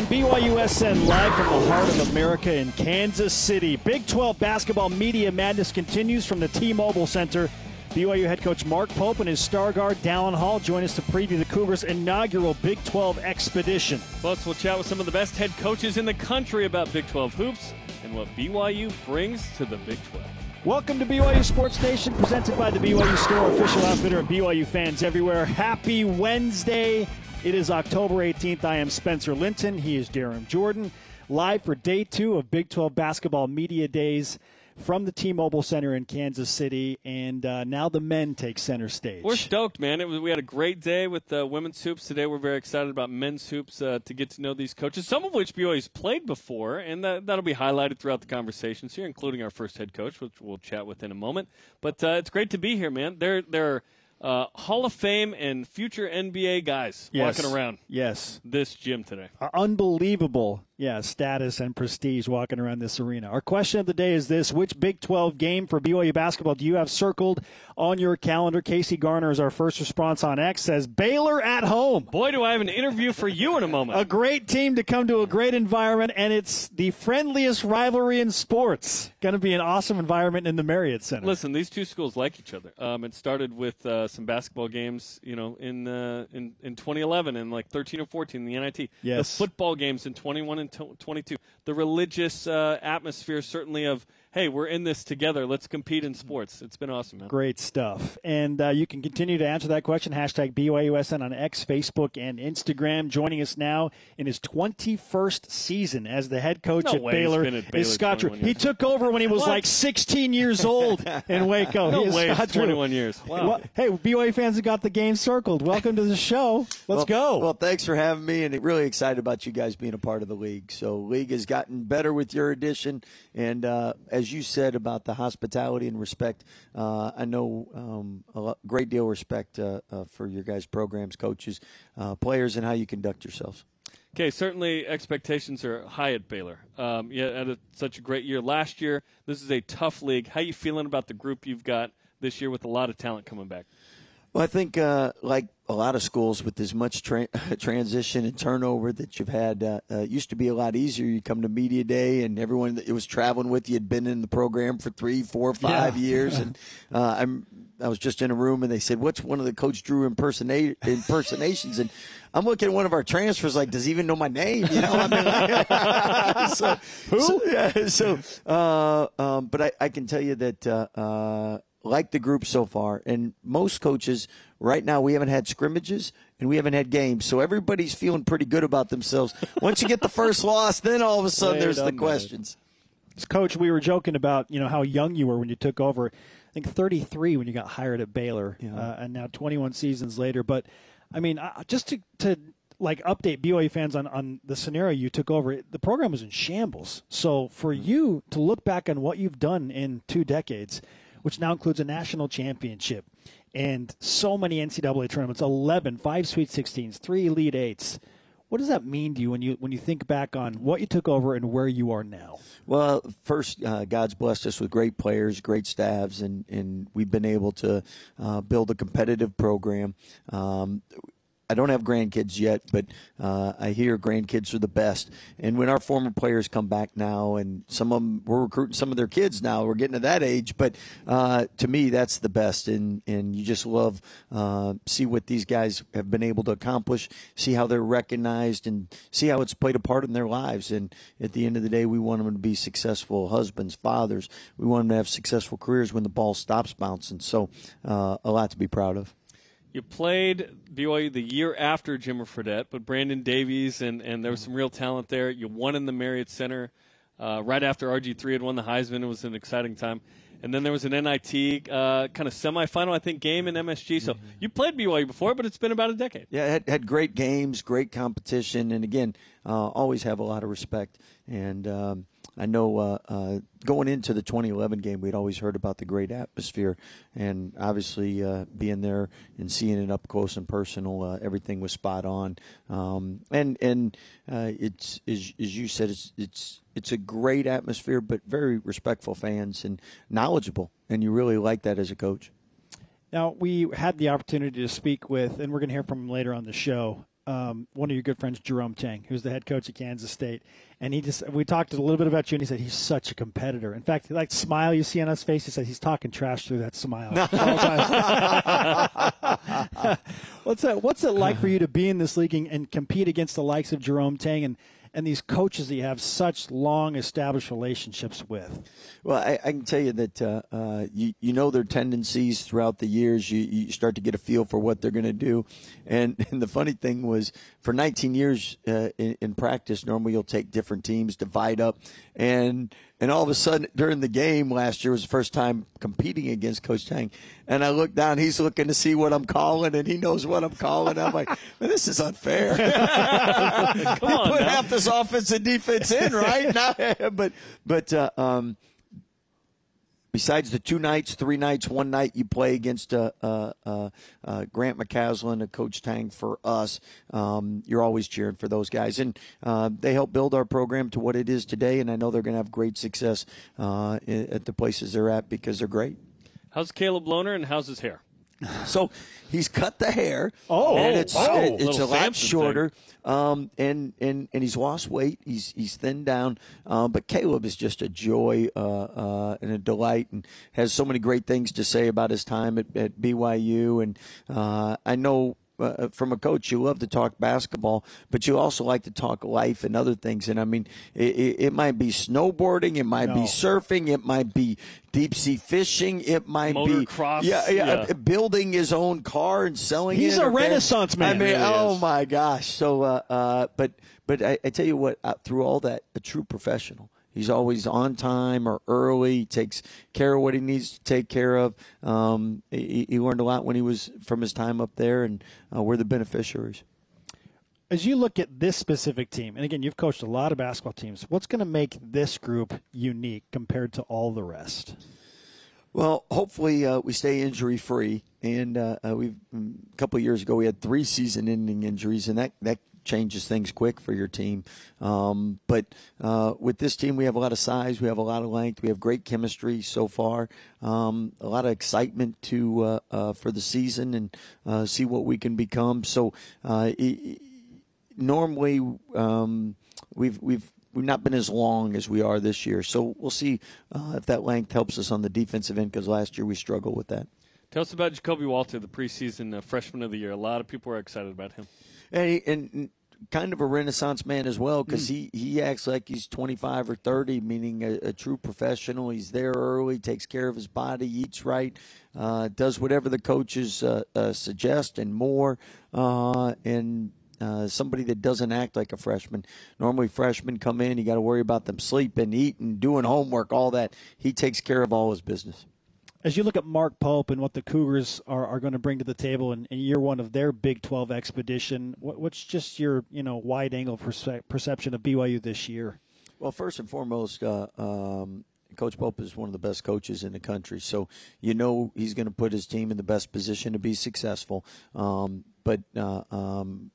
on BYUSN live from the heart of America in Kansas City. Big 12 basketball media madness continues from the T-Mobile Center. BYU head coach Mark Pope and his star guard Dallin Hall join us to preview the Cougars' inaugural Big 12 expedition. Plus, we'll chat with some of the best head coaches in the country about Big 12 hoops and what BYU brings to the Big 12. Welcome to BYU Sports Nation, presented by the BYU Store, official outfitter of BYU fans everywhere. Happy Wednesday. It is October 18th. I am Spencer Linton. He is Jarom Jordan. Live for day two of Big 12 Basketball Media Days from the T-Mobile Center in Kansas City, and uh, now the men take center stage. We're stoked, man. Was, we had a great day with uh, women's hoops today. We're very excited about men's hoops uh, to get to know these coaches, some of which BYU's played before, and that, that'll be highlighted throughout the conversations here, including our first head coach, which we'll chat with in a moment. But uh, it's great to be here, man. They're they're uh, Hall of Fame and future NBA guys yes. walking around. Yes, this gym today. Uh, unbelievable yeah, status and prestige walking around this arena. Our question of the day is this Which Big 12 game for BYU basketball do you have circled on your calendar? Casey Garner is our first response on X says Baylor at home. Boy, do I have an interview for you in a moment. a great team to come to a great environment, and it's the friendliest rivalry in sports. Going to be an awesome environment in the Marriott Center. Listen, these two schools like each other. Um, it started with uh, some basketball games, you know, in, uh, in in 2011 and like 13 or 14 in the NIT. Yes. The football games in 21 and 22. The religious uh, atmosphere, certainly of hey, we're in this together. Let's compete in sports. It's been awesome, man. Great stuff. And uh, you can continue to answer that question. Hashtag BYUSN on X, Facebook, and Instagram. Joining us now in his 21st season as the head coach no at, Baylor at, Baylor is Scott Drew. He took over when he was what? like 16 years old in Waco. no he way, Scott 21 years. Wow. Well, hey, BYU fans have got the game circled. Welcome to the show. Let's well, go. Well, thanks for having me, and really excited about you guys being a part of the league. So, league has gotten better with your addition, and uh, as you said about the hospitality and respect, uh, I know um, a lot, great deal of respect uh, uh for your guys' programs, coaches, uh, players, and how you conduct yourselves. Okay, certainly expectations are high at Baylor. Um, you had a, such a great year last year. This is a tough league. How you feeling about the group you've got this year with a lot of talent coming back? Well, I think uh, like a lot of schools with as much tra- transition and turnover that you've had, uh, uh, used to be a lot easier. You come to media day, and everyone that was traveling with you had been in the program for three, four, five yeah. years. and uh, I'm I was just in a room, and they said, "What's one of the Coach Drew impersonate impersonations?" and I'm looking at one of our transfers, like, does he even know my name? You know, I mean, so, who? So, yeah, so uh, um, but I, I, can tell you that. Uh, uh like the group so far. And most coaches, right now, we haven't had scrimmages and we haven't had games. So everybody's feeling pretty good about themselves. Once you get the first loss, then all of a sudden there's the questions. Coach, we were joking about, you know, how young you were when you took over. I think 33 when you got hired at Baylor, yeah. uh, and now 21 seasons later. But, I mean, just to, to like update BYU fans on, on the scenario you took over, the program was in shambles. So for mm-hmm. you to look back on what you've done in two decades – which now includes a national championship and so many NCAA tournaments 11, five Sweet 16s, three Elite Eights. What does that mean to you when you when you think back on what you took over and where you are now? Well, first, uh, God's blessed us with great players, great staffs, and, and we've been able to uh, build a competitive program. Um, I don't have grandkids yet, but uh, I hear grandkids are the best. And when our former players come back now, and some of them we're recruiting some of their kids now, we're getting to that age. But uh, to me, that's the best, and and you just love uh, see what these guys have been able to accomplish, see how they're recognized, and see how it's played a part in their lives. And at the end of the day, we want them to be successful husbands, fathers. We want them to have successful careers when the ball stops bouncing. So uh, a lot to be proud of. You played BYU the year after Jimmer Fredette, but Brandon Davies and, and there was some real talent there. You won in the Marriott Center uh, right after RG3 had won the Heisman. It was an exciting time. And then there was an NIT uh, kind of semifinal, I think, game in MSG. So mm-hmm. you played BYU before, but it's been about a decade. Yeah, had, had great games, great competition, and again, uh, always have a lot of respect. And um, I know uh, uh, going into the 2011 game, we'd always heard about the great atmosphere, and obviously uh, being there and seeing it up close and personal, uh, everything was spot on. Um, and and uh, it's as, as you said, it's it's it's a great atmosphere, but very respectful fans and knowledgeable, and you really like that as a coach. Now we had the opportunity to speak with, and we're going to hear from him later on the show. Um, one of your good friends, Jerome Tang, who's the head coach at Kansas State, and he just we talked a little bit about you, and he said he's such a competitor. In fact, like smile you see on his face, he said he's talking trash through that smile. what's that? What's it like for you to be in this league and, and compete against the likes of Jerome Tang and and these coaches that you have such long established relationships with? Well, I, I can tell you that uh, uh, you you know their tendencies throughout the years. You, you start to get a feel for what they're going to do, and, and the funny thing was, for 19 years uh, in, in practice, normally you'll take different teams, divide up, and and all of a sudden during the game last year was the first time competing against Coach Tang, and I look down, he's looking to see what I'm calling, and he knows what I'm calling. I'm like, this is unfair. Come on, put now. half this offense and defense in, right? Not- but but uh, um, besides the two nights, three nights, one night you play against uh, uh, uh, uh, Grant McCasland, a Coach Tang for us. Um, you're always cheering for those guys, and uh, they help build our program to what it is today. And I know they're going to have great success uh, at the places they're at because they're great. How's Caleb Lohner and how's his hair? So he's cut the hair. Oh, and it's oh, it- it's a lot shorter. Um, and and and he's lost weight. He's he's thinned down. Um, but Caleb is just a joy uh, uh, and a delight, and has so many great things to say about his time at, at BYU. And uh, I know. Uh, from a coach, you love to talk basketball, but you also like to talk life and other things. And I mean, it, it, might be snowboarding, it might be surfing, it might be deep sea fishing, it might be Motocross, yeah, yeah, yeah. building his own car and selling He's it. a renaissance man. I mean, Really oh is. my gosh. So, uh, uh, but but I, I tell you what, uh, through all that, a true professional. He's always on time or early. He takes care of what he needs to take care of. Um, he, he learned a lot when he was from his time up there, and uh, we're the beneficiaries. As you look at this specific team, and again, you've coached a lot of basketball teams. What's going to make this group unique compared to all the rest? Well, hopefully uh, we stay injury free. And uh, uh, we've mm, a couple of years ago we had three season-ending injuries, and that that changes things quick for your team. Um, but uh, with this team, we have a lot of size, we have a lot of length, we have great chemistry so far, um, a lot of excitement to uh, uh, for the season and uh, see what we can become. So. Uh, i- i- normally um, we've we've we've not been as long as we are this year. So we'll see uh, if that length helps us on the defensive end because last year we struggled with that. Tell us about Ja'Kobe Walter, the preseason uh, freshman of the year. A lot of people are excited about him. And, and kind of a renaissance man as well because he, he acts like he's 25 or 30, meaning a, a true professional. He's there early, takes care of his body, eats right, uh, does whatever the coaches uh, uh, suggest and more. Uh, and uh, somebody that doesn't act like a freshman. Normally, freshmen come in, you got to worry about them sleeping, eating, doing homework, all that. He takes care of all his business. As you look at Mark Pope and what the Cougars are, are going to bring to the table in, in year one of their Big 12 expedition, what, what's just your you know wide angle perce- perception of BYU this year? Well, first and foremost, uh, um, Coach Pope is one of the best coaches in the country, so you know he's going to put his team in the best position to be successful. Um, but uh, um,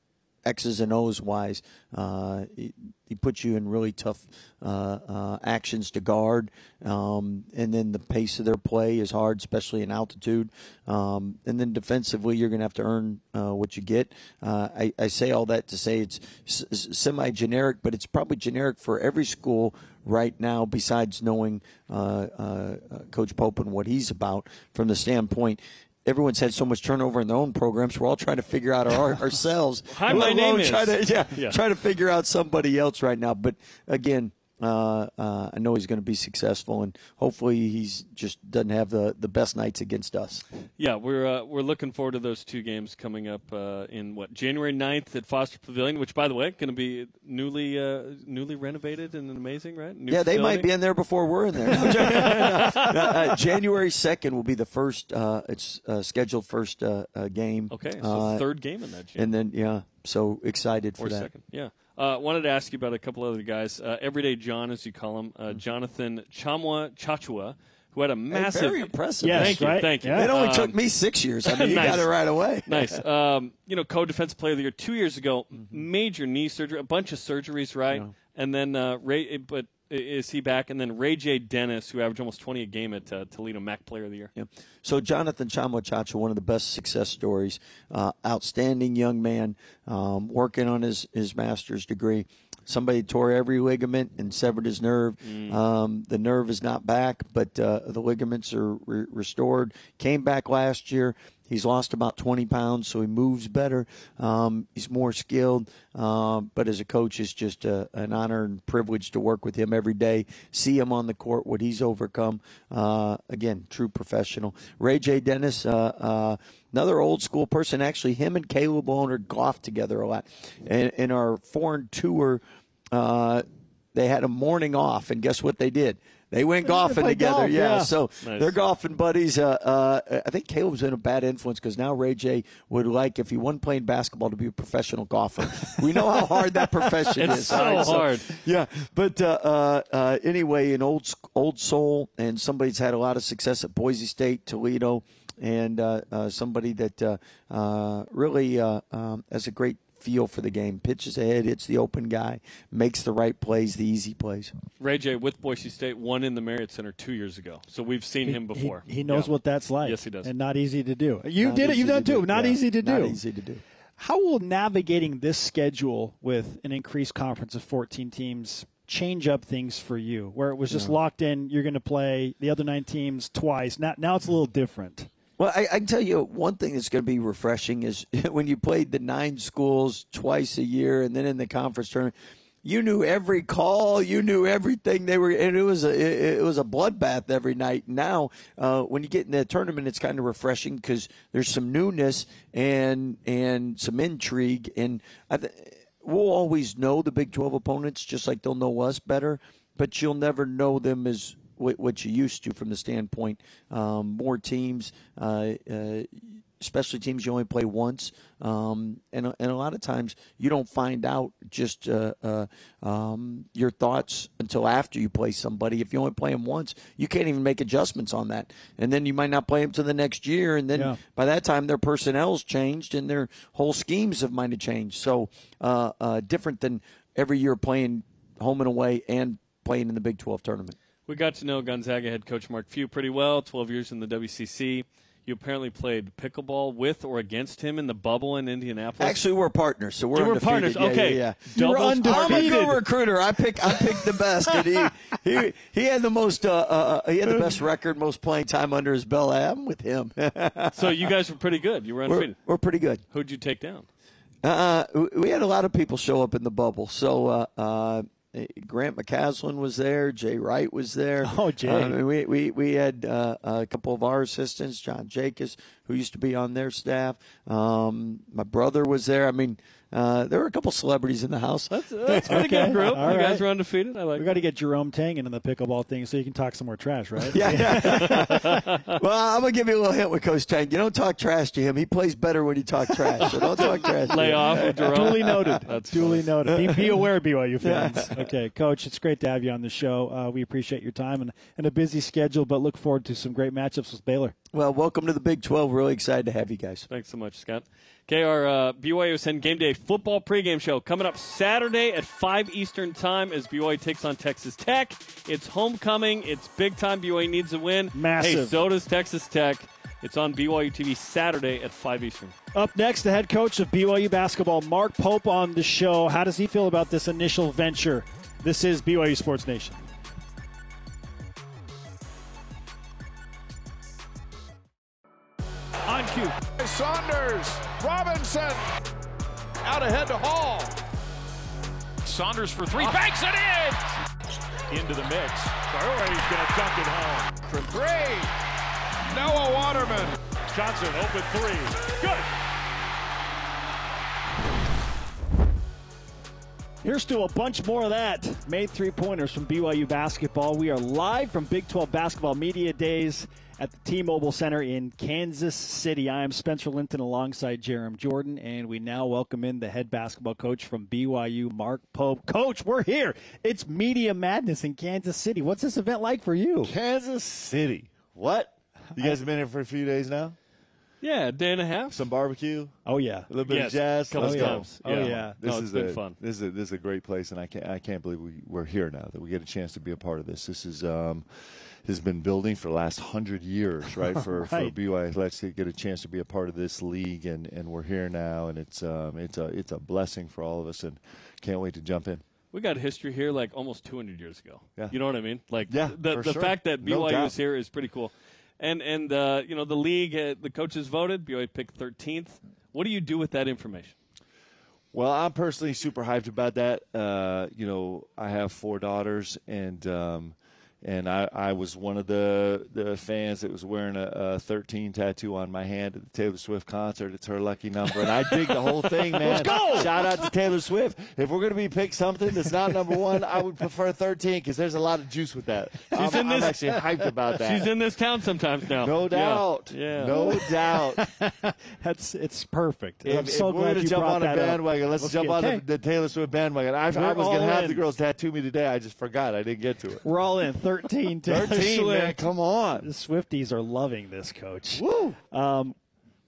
X's and O's wise, uh, he, he puts you in really tough uh, uh, actions to guard, um, and then the pace of their play is hard, especially in altitude. Um, and then defensively, you're going to have to earn uh, what you get. Uh, I, I say all that to say it's semi generic, but it's probably generic for every school right now, besides knowing uh, uh, Coach Pope and what he's about from the standpoint. Everyone's had so much turnover in their own programs. We're all trying to figure out our, ourselves. Hi, my name is. try to, yeah, Yeah. try to figure out somebody else right now. But again, uh, uh, I know he's going to be successful, and hopefully he's just doesn't have the, the best nights against us. Yeah, we're uh, we're looking forward to those two games coming up uh, in what January 9th at Foster Pavilion, which by the way, going to be newly uh, newly renovated and amazing, right? New yeah, they might be in there before we're in there. No, January second will be the first. Uh, it's uh, scheduled first game. Okay, so third game in that. June. and then yeah, so excited for or that. second. Yeah. Uh, wanted to ask you about a couple other guys. Uh, Everyday John, as you call him, Mm-hmm. uh, Jonathan Tchamwa Tchatchoua, who had a Hey, massive. very impressive. Yes, Thank you, right? thank you. Yeah. It only Um, took me six years. I mean, you Nice. got it right away. Nice. Um, you know, co-defensive player of the year two years ago. Mm-hmm. Major knee surgery, a bunch of surgeries, right? And then uh, Ray, but is he back? And then Ray J. Dennis, who averaged almost 20 a game at uh, Toledo, MAC Player of the Year. Yeah. So Jonathan Tchamwa Tchatchoua, one of the best success stories, uh, outstanding young man, um, working on his, his master's degree. Somebody tore every ligament and severed his nerve. Mm. Um, the nerve is not back, but uh, the ligaments are re- restored. Came back last year. He's lost about 20 pounds, so he moves better. Um, he's more skilled, uh, but as a coach, it's just a, an honor and privilege to work with him every day, see him on the court, what he's overcome. Uh, again, true professional. Ray J. Dennis, uh, uh another old school person. Actually, him and Caleb Lohner golfed together a lot. In, in our foreign tour, uh, they had a morning off, and guess what they did? They went golfing together. Golf, yeah. yeah. so nice. they're golfing buddies. Uh, uh, I think Caleb's been a bad influence because now Ray J would like if he wasn't playing basketball to be a professional golfer. we know how hard that profession it's is. so right? hard. So, yeah, but uh, uh, uh, anyway, an old old soul and somebody's had a lot of success at Boise State, Toledo, and uh, uh, somebody that uh, uh, really uh, um, has a great feel for the game. Pitches ahead, hits the open guy, makes the right plays, the easy plays. Ray J with Boise State won in the Marriott Center two years ago, so we've seen He- him before. He, he knows Yeah. what that's like. Yes, he does. And not easy to do. You Not did it. You've done to too. do. Not Yeah, easy to do. Not do. easy to do. How will navigating this schedule with an increased conference of 14 teams change up things for you? Where it was just locked in, you're going to play the other nine teams twice. Now, now it's a little different. Well, I, I can tell you one thing that's going to be refreshing is when you played the nine schools twice a year, and then in the conference tournament, you knew every call, you knew everything they were, and it was a it, it was a bloodbath every night. Now, uh, when you get in the tournament, it's kind of refreshing because there's some newness and and some intrigue, and th- we'll always know the Big Twelve opponents just like they'll know us better, but you'll never know them as what, what you used to from the standpoint um, more teams, uh, uh, especially teams you only play once, um, and and a lot of times you don't find out just uh, uh, um, your thoughts until after you play somebody. If you only play them once, you can't even make adjustments on that, and then you might not play them to the next year, and then Yeah. by that time their personnel's changed and their whole schemes have might have changed. So uh, uh, different than every year playing home and away and playing in the Big Twelve tournament. We got to know Gonzaga head coach Mark Few pretty well. Twelve years in the WCC. You apparently played pickleball with or against him in the bubble in Indianapolis. Actually, we're partners, so we're You were undefeated. partners. Yeah, Okay. yeah, yeah. You were Doubles- undefeated. I'm a good recruiter. I pick I pick the best, and he he, he had the most uh, uh, he had the best record, most playing time under his belt. I'm with him. so you guys were pretty good. You were we're, undefeated. we're pretty good. Who'd you take down? Uh, we had a lot of people show up in the bubble. So uh, uh, Grant McCasland was there. Jay Wright was there. Oh, Jay. Uh, we, we, we had uh, a couple of our assistants, John Jakus, who used to be on their staff. Um, my brother was there. I mean, uh, there were a couple celebrities in the house. That's, that's pretty Okay. good group. All you guys right. were undefeated. I like. We got to get Jerome Tang into the pickleball thing so you can talk some more trash, right? Yeah. yeah. well, I'm gonna give you a little hint with Coach Tang. You don't talk trash to him. He plays better when you talk trash. So don't talk trash. to Lay him. off with Jerome. Duly noted. That's Duly funny. noted. Be, be aware, BYU fans. Okay, Coach, it's great to have you on the show. Uh, we appreciate your time and, and a busy schedule, but look forward to some great matchups with Baylor. Well, welcome to the Big 12. Really excited to have you guys. Thanks so much, Scott. Okay, our uh, BYUSN Game Day football pregame show coming up Saturday at 5 Eastern Time as BYU takes on Texas Tech. It's homecoming. It's big time. BYU needs a win. Hey, Massive. so does Texas Tech. It's on BYU TV Saturday at 5 Eastern. Up next, the head coach of BYU basketball, Mark Pope, on the show. How does he feel about this initial venture? This is BYU Sports Nation. On cue. Saunders, Robinson, out ahead to Hall. Saunders for three, banks it in! Into the mix. Priority's gonna dunk it home. From three, Noah Waterman. Johnson, open three. Good. Here's to a bunch more of that. Made three pointers from BYU basketball. We are live from Big 12 Basketball Media Days at the T Mobile Center in Kansas City. I am Spencer Linton alongside Jarom Jordan, and we now welcome in the head basketball coach from BYU, Mark Pope. Coach, we're here. It's Media Madness in Kansas City. What's this event like for you? Kansas City. What? You guys have been here for a few days now? Yeah, a day and a half. Some barbecue. Oh yeah. A little bit Yes, of jazz. couple Let's go. times. Oh, yeah. This No, is been a, fun. This is a, this is a great place, and I can't I can't believe we, we're here now that we get a chance to be a part of this. This is um, has been building for the last hundred years, right? For for BYU Athletics to get a chance to be a part of this league, and, and we're here now, and it's um, it's a it's a blessing for all of us, and can't wait to jump in. We got history here like almost 200 years ago. Yeah. You know what I mean? Like Yeah, the for the sure. fact that No BYU doubt. is here is pretty cool. And and uh, you know the league, uh, the coaches voted. BYU picked 13th. What do you do with that information? Well, I'm personally super hyped about that. Uh, you know, I have four daughters, and um, and I, I was one of the the fans that was wearing a, a 13 tattoo on my hand at the Taylor Swift concert. It's her lucky number, and I dig the whole thing, man. Let's go! Shout out to Taylor Swift. If we're gonna be pick something that's not number one, I would prefer 13 because there's a lot of juice with that. I'm, in I'm this- actually hyped about that. She's in this town sometimes now. no doubt. Yeah. No doubt. That's it's perfect. If, I'm so if we're glad gonna you jump brought on a that up. bandwagon, let's, Let's jump get- on okay. the, the Taylor Swift bandwagon. I, I was going all to have the girls tattoo me today. I just forgot. I didn't get to it. We're all in 13. Taylor 13, man. Swift. Come on. The. Swifties are loving this, coach. Woo. Um,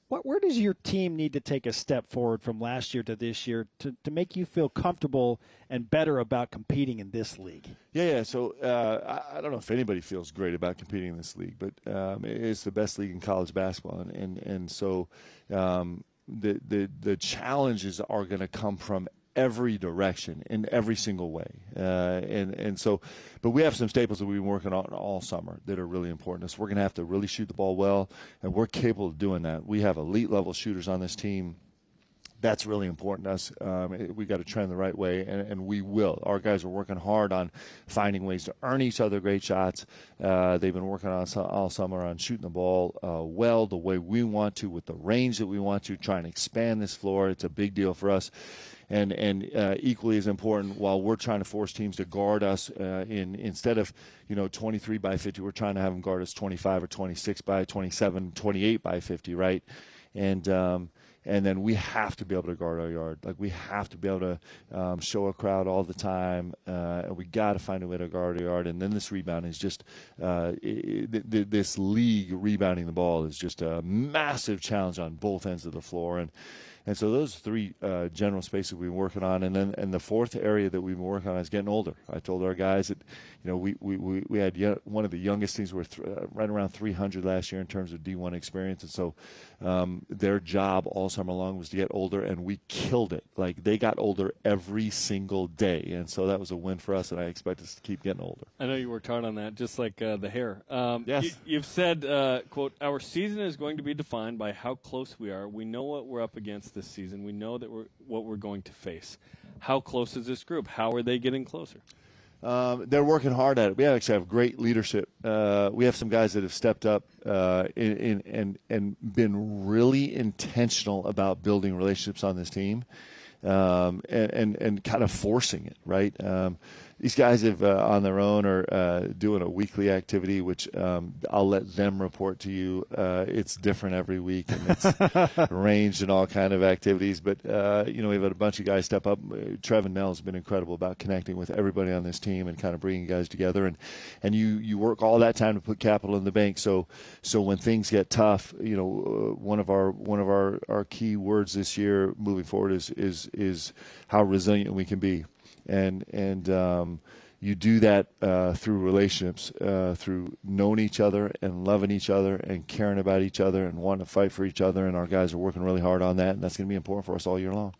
What, where does your team need to take a step forward from last year to this year to, to make you feel comfortable and better about competing in this league? Yeah, yeah. So uh, I, I don't know if anybody feels great about competing in this league, but um, it's the best league in college basketball, and and, and so um, the the the challenges are going to come from every direction in every single way, uh, and and so, but we have some staples that we've been working on all summer that are really important. to us. we're going to have to really shoot the ball well, and we're capable of doing that. We have elite level shooters on this team that's really important to us. Um, we got to trend the right way, and, and we will. Our guys are working hard on finding ways to earn each other great shots. Uh, they've been working on all summer on shooting the ball uh, well, the way we want to, with the range that we want to, trying to expand this floor. It's a big deal for us. And and uh, equally as important, while we're trying to force teams to guard us uh, in instead of you know 23 by 50, we're trying to have them guard us 25 or 26 by 27, 28 by 50, right? And um, and then we have to be able to guard our yard. Like we have to be able to um, show a crowd all the time, uh, and we got to find a way to guard our yard. And then this rebound is just uh, i- i- th- th- this league rebounding the ball is just a massive challenge on both ends of the floor. And and so those three uh, general spaces we've been working on, and then and the fourth area that we've been working on is getting older. I told our guys that, you know, we we, we, we had one of the youngest teams. We're th- uh, right around 300 last year in terms of D1 experience, and so um, their job all summer long was to get older, and we killed it. Like they got older every single day, and so that was a win for us. And I expect us to keep getting older. I know you worked hard on that, just like uh, the hair. Um, Yes. You, have said, uh, "quote Our season is going to be defined by how close we are. We know what we're up against this season. We know that we're what we're going to face. How close is this group? How are they getting closer? Um, they're working hard at it. We actually have great leadership. Uh, we have some guys that have stepped up uh, in, in, and and been really intentional about building relationships on this team, um, and, and and kind of forcing it. Right. Um, these guys have uh, on their own are uh, doing a weekly activity, which um, I'll let them report to you. Uh, it's different every week, and it's ranged in all kind of activities. But uh, you know, we've had a bunch of guys step up. Uh, Trevin Knell has been incredible about connecting with everybody on this team and kind of bringing guys together. And and you you work all that time to put capital in the bank. So so when things get tough, you know, uh, one of our one of our, our key words this year moving forward is is is how resilient we can be and and um, you do that uh, through relationships, uh, through knowing each other and loving each other and caring about each other and wanting to fight for each other. And our guys are working really hard on that, and that's going to be important for us all year long.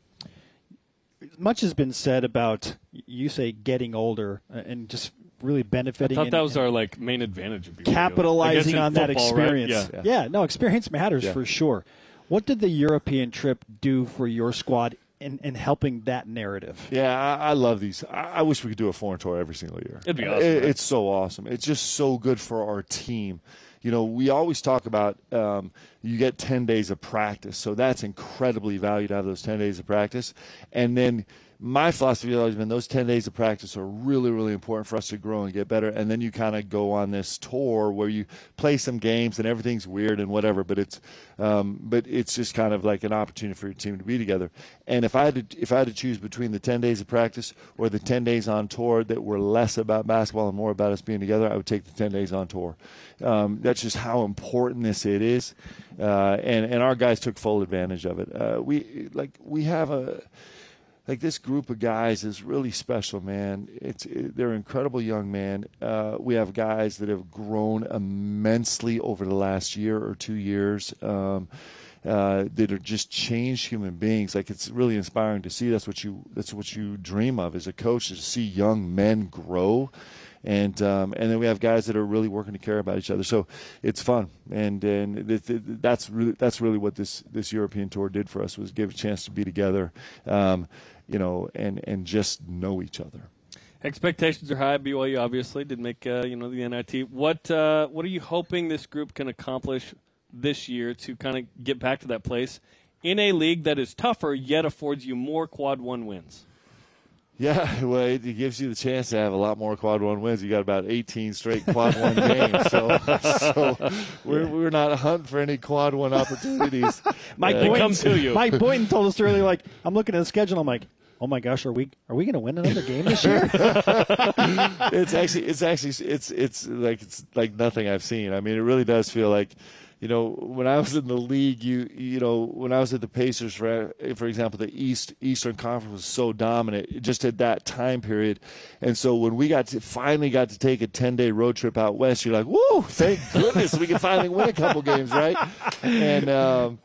Much has been said about you say getting older and just really benefiting. I thought and- that was our like main advantage of BYU. I guess capitalizing in on that football, right? experience. Yeah. Yeah. no, experience matters Yeah. for sure. What did the European trip do for your squad in, in helping that narrative? Yeah, I, I love these. I, I wish we could do a foreign tour every single year. It'd be awesome, It- It's so awesome. It's just so good for our team. You know, we always talk about um, you get 10 days of practice, so that's incredibly valued out of those 10 days of practice. And then my philosophy has always been those 10 days of practice are really, really important for us to grow and get better. And then you kind of go on this tour where you play some games and everything's weird and whatever, but it's, um, but it's just kind of like an opportunity for your team to be together. And if I had to, if I had to choose between the 10 days of practice or the 10 days on tour that were less about basketball and more about us being together, I would take the 10 days on tour. Um, that's just how important this it is. Uh, and, and our guys took full advantage of it. Uh, we, like, we have a, like this group of guys is really special, man. It's it, they're incredible young men. Uh, we have guys that have grown immensely over the last year or two years. Um, uh, that are just changed human beings. Like it's really inspiring to see. That's what you that's what you dream of as a coach is to see young men grow. And um, and then we have guys that are really working to care about each other. So it's fun, and and that's really that's really what this this European tour did for us was give a chance to be together. Um, you know, and and just know each other. Expectations are high. BYU obviously did make uh, you know the NIT. What uh, what are you hoping this group can accomplish this year to kind of get back to that place in a league that is tougher yet affords you more quad one wins? Yeah, well, it gives you the chance to have a lot more quad one wins. You got about 18 straight quad one games, so, so we're, we're not hunting for any quad one opportunities. Mike uh, Boynton, come to you. Mike Boynton told us earlier, like, I'm looking at the schedule. I'm like, oh my gosh, are we are we going to win another game this year? it's actually it's actually it's it's like it's like nothing I've seen. I mean, it really does feel like you know, when I was in the league, you you know, when I was at the Pacers, for for example, the East Eastern Conference was so dominant just at that time period, and so when we got to finally got to take a ten day road trip out west, you're like, whoa, thank goodness we can finally win a couple games, right? And um,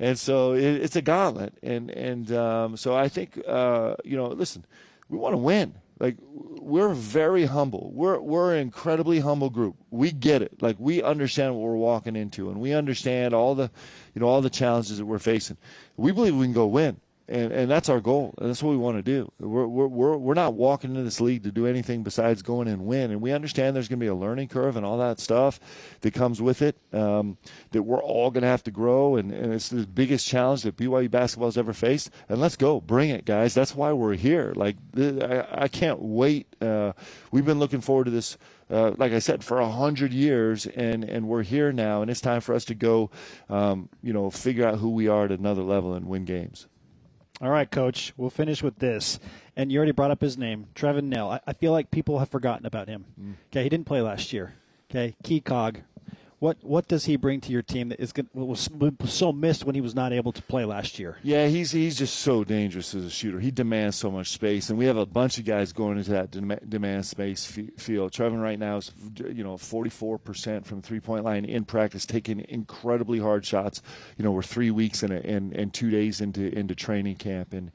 and so it, it's a gauntlet, and and um, so I think uh, you know, listen, we want to win. Like we're very humble. We're we're an incredibly humble group. We get it. Like we understand what we're walking into, and we understand all the, you know, all the challenges that we're facing. We believe we can go win and and that's our goal. And that's what we want to do. We're we're we're not walking into this league to do anything besides going and win. And we understand there's going to be a learning curve and all that stuff that comes with it. Um, that we're all going to have to grow, and, and it's the biggest challenge that BYU basketball has ever faced. And let's go, bring it, guys. That's why we're here. Like I, I can't wait. Uh, we've been looking forward to this. Uh, like I said, for a hundred years, and and we're here now, and it's time for us to go, um, you know, figure out who we are at another level and win games. All right, Coach. We'll finish with this. And you already brought up his name, Trevin Knell. I, I feel like people have forgotten about him. Mm. Okay, he didn't play last year. Okay, key cog, what what does he bring to your team that is going, was so missed when he was not able to play last year? Yeah, he's he's just so dangerous as a shooter. He demands so much space, and we have a bunch of guys going into that demand space field. Trevin right now is you know 44 percent from three point line in practice, taking incredibly hard shots. You know, we're three weeks and and and two days into into training camp, and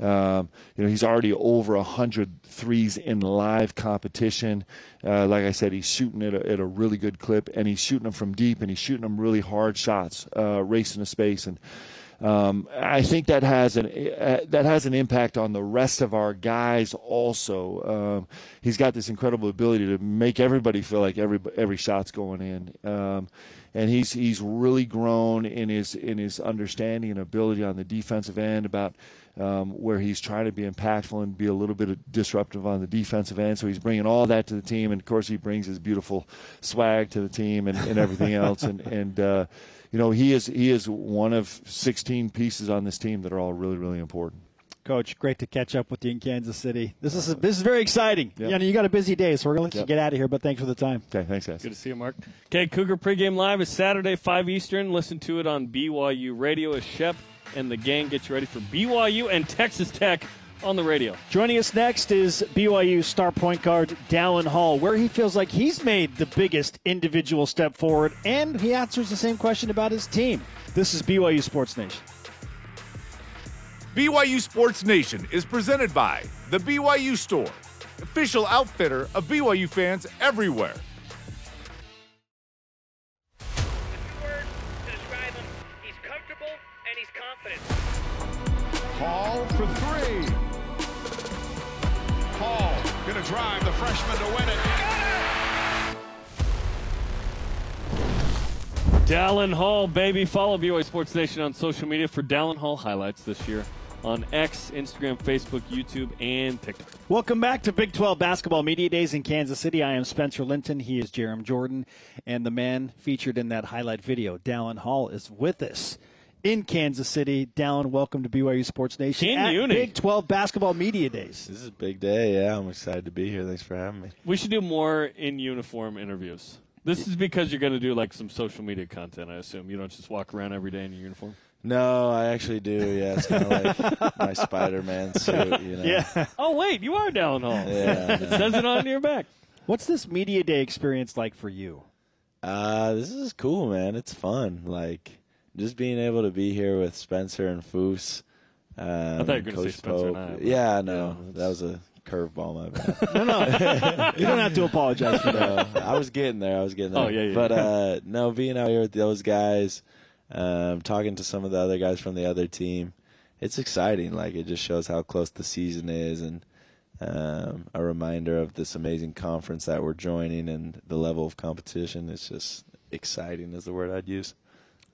um, you know, he's already over 100 threes in live competition. Uh, like I said, he's shooting at a, at a, really good clip, and he's shooting them from deep, and he's shooting them really hard shots, uh, racing to space. And um, I think that has an uh, that has an impact on the rest of our guys. Also, um, he's got this incredible ability to make everybody feel like every every shot's going in. Um, and he's he's really grown in his in his understanding and ability on the defensive end about um, where he's trying to be impactful and be a little bit disruptive on the defensive end. So he's bringing all that to the team, and of course he brings his beautiful swag to the team and, and everything else. And and uh, you know he is he is one of 16 pieces on this team that are all really really important. Coach, great to catch up with you in Kansas City. This is this is very exciting. Yep. You, know, you got a busy day, so we're gonna let yep. you get out of here. But thanks for the time. Okay, thanks, guys. Good to see you, Mark. Okay, Cougar pregame live is Saturday, five Eastern. Listen to it on BYU Radio as Shep and the gang get you ready for BYU and Texas Tech on the radio. Joining us next is BYU star point guard Dallin Hall, where he feels like he's made the biggest individual step forward, and he answers the same question about his team. This is BYU Sports Nation. BYU Sports Nation is presented by The BYU Store, official outfitter of BYU fans everywhere. Hall for three. Hall gonna drive the freshman to win it. Dallin Hall, baby. Follow BYU Sports Nation on social media for Dallin Hall highlights this year. on X, Instagram, Facebook, YouTube, and TikTok. Welcome back to Big 12 Basketball Media Days in Kansas City. I am Spencer Linton. He is Jarom Jordan. And the man featured in that highlight video, Dallin Hall, is with us in Kansas City. Dallin, welcome to BYU Sports Nation In at uni. Big 12 Basketball Media Days. This is a big day. Yeah, I'm excited to be here. Thanks for having me. We should do more in uniform interviews. This is because you're going to do like some social media content, I assume. You don't just walk around every day in your uniform. No, I actually do. Yeah, it's kind of like my Spider-Man suit. You know. Yeah. Oh, wait, you are Dallin Hall. Yeah. It says it on your back. What's this Media Day experience like for you? Uh, this is cool, man. It's fun. Like just being able to be here with Spencer and Foose. Um, I thought you were gonna say Coach Spencer and I, Yeah, no, that was a curveball. My bad. No, no. you don't have to apologize for that. no, I was getting there. I was getting there. Oh, yeah, yeah. But uh, no, being out here with those guys, um, talking to some of the other guys from the other team, it's exciting. Like it just shows how close the season is, and um, a reminder of this amazing conference that we're joining and the level of competition. It's just exciting, is the word I'd use.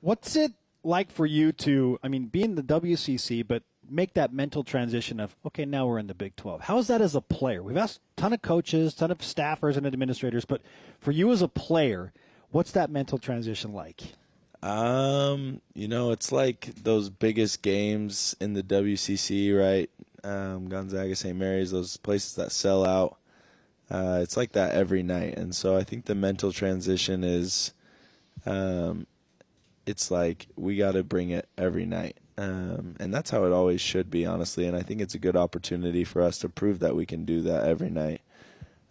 What's it like for you to, I mean, be in the WCC, but make that mental transition of, okay, now we're in the Big 12? How is that as a player? We've asked a ton of coaches, ton of staffers and administrators, but for you as a player, what's that mental transition like? Um, you know, it's like those biggest games in the WCC, right? Um, Gonzaga, St. Mary's, those places that sell out. Uh, it's like that every night, and so I think the mental transition is, um, it's like we got to bring it every night, um, and that's how it always should be, honestly. And I think it's a good opportunity for us to prove that we can do that every night.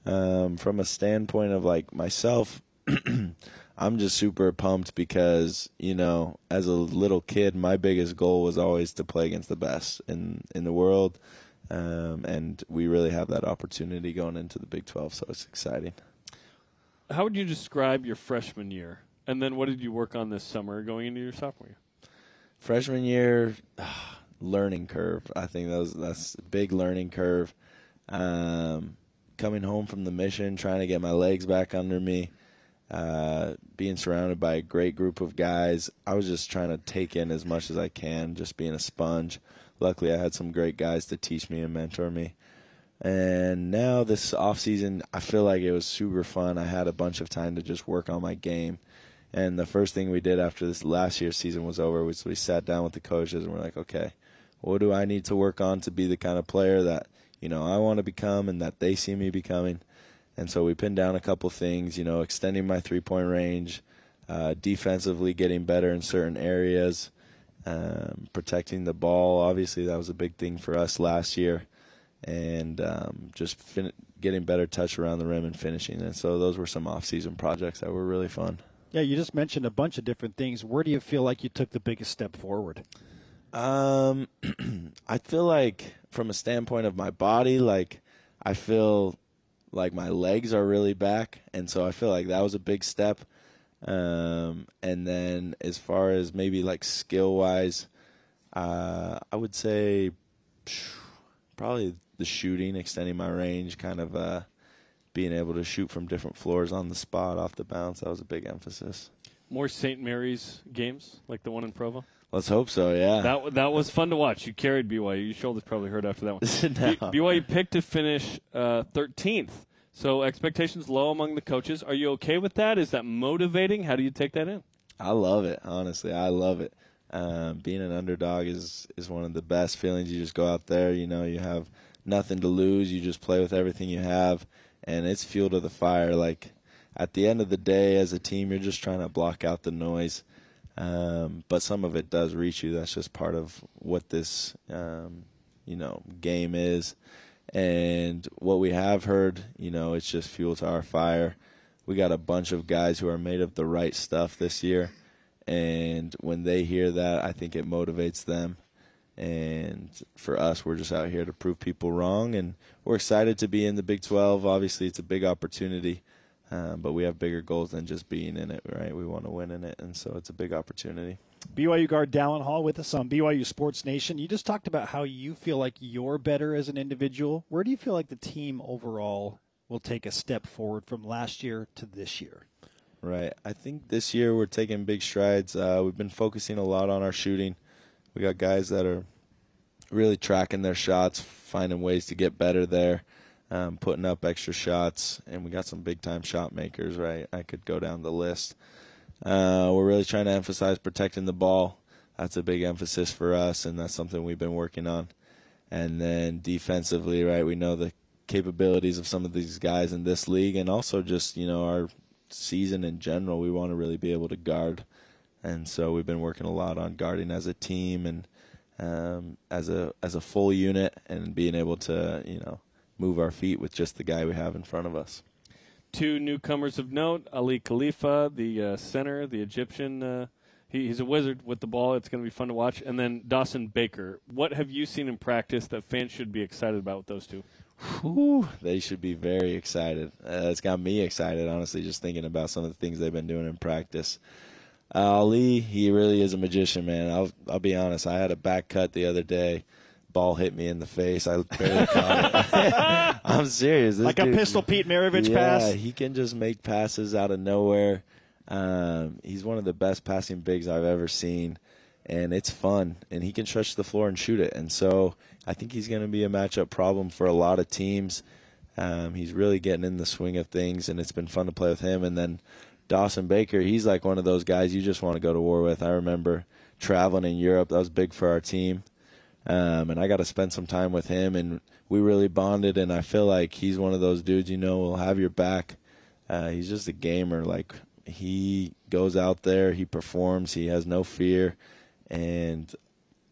Um, from a standpoint of like myself, I'm just super pumped because you know, as a little kid, my biggest goal was always to play against the best in in the world, um, and we really have that opportunity going into the Big 12, so it's exciting. How would you describe your freshman year? And then what did you work on this summer going into your sophomore year? Freshman year, learning curve. I think that was that's a big learning curve. Um, coming home from the mission, trying to get my legs back under me. Uh, being surrounded by a great group of guys, I was just trying to take in as much as I can, just being a sponge. Luckily, I had some great guys to teach me and mentor me. And now this off season, I feel like it was super fun. I had a bunch of time to just work on my game. And the first thing we did after this last year's season was over was we sat down with the coaches and we're like, okay, what do I need to work on to be the kind of player that you know I want to become and that they see me becoming? And so we pinned down a couple things, you know, extending my three point range, uh, defensively getting better in certain areas, um, protecting the ball. Obviously, that was a big thing for us last year, and um, just fin- getting better touch around the rim and finishing. And so those were some off season projects that were really fun. Yeah, you just mentioned a bunch of different things. Where do you feel like you took the biggest step forward? Um, I feel like from a standpoint of my body, like I feel like my legs are really back, and so I feel like that was a big step. Um, and then as far as maybe like skill wise, uh, I would say probably the shooting, extending my range, kind of uh, being able to shoot from different floors on the spot off the bounce. That was a big emphasis. More St. Mary's games, like the one in Provo? Let's hope so. Yeah. That that was fun to watch. You carried BYU. Your shoulders probably hurt after that one. No. B- BYU picked to finish uh, 13th. So expectations low among the coaches. Are you okay with that? Is that motivating? How do you take that in? I love it. Honestly, I love it. Um, being an underdog is is one of the best feelings. You just go out there, you know, you have nothing to lose. You just play with everything you have, and it's fuel to the fire. Like at the end of the day, as a team, you're just trying to block out the noise. Um, but some of it does reach you. That's just part of what this, um, you know, game is. And what we have heard, you know, it's just fuel to our fire. We got a bunch of guys who are made of the right stuff this year. And when they hear that, I think it motivates them. And for us, we're just out here to prove people wrong. And we're excited to be in the Big 12. Obviously, it's a big opportunity. Um, but we have bigger goals than just being in it, right? We want to win in it, and so it's a big opportunity. BYU guard Dallin Hall with us on BYU Sports Nation. You just talked about how you feel like you're better as an individual. Where do you feel like the team overall will take a step forward from last year to this year? Right. I think this year we're taking big strides. Uh, we've been focusing a lot on our shooting. We got guys that are really tracking their shots, finding ways to get better there, um, putting up extra shots, and we got some big time shot makers. Right, I could go down the list. Uh, we're really trying to emphasize protecting the ball. That's a big emphasis for us, and that's something we've been working on. And then defensively, right, we know the capabilities of some of these guys in this league, and also just you know our season in general. We want to really be able to guard, and so we've been working a lot on guarding as a team and um, as a as a full unit, and being able to you know move our feet with just the guy we have in front of us. Two newcomers of note: Aly Khalifa, the uh, center, the Egyptian. Uh, he, he's a wizard with the ball. It's going to be fun to watch. And then Dawson Baker. What have you seen in practice that fans should be excited about with those two? Whew, they should be very excited. Uh, it's got me excited, honestly, just thinking about some of the things they've been doing in practice. Aly, he really is a magician, man. I'll I'll be honest. I had a back cut the other day. Ball hit me in the face. I barely caught it. I'm serious. This like dude, a pistol Pete Maravich pass. yeah, pass. he can just make passes out of nowhere. Um, he's one of the best passing bigs I've ever seen, and it's fun. And he can stretch the floor and shoot it. And so I think he's going to be a matchup problem for a lot of teams. Um, he's really getting in the swing of things, and it's been fun to play with him. And then Dawson Baker, he's like one of those guys you just want to go to war with. I remember traveling in Europe; that was big for our team, um, and I got to spend some time with him, and we really bonded. And I feel like he's one of those dudes you know will have your back. Uh, he's just a gamer. Like he goes out there, he performs, he has no fear, and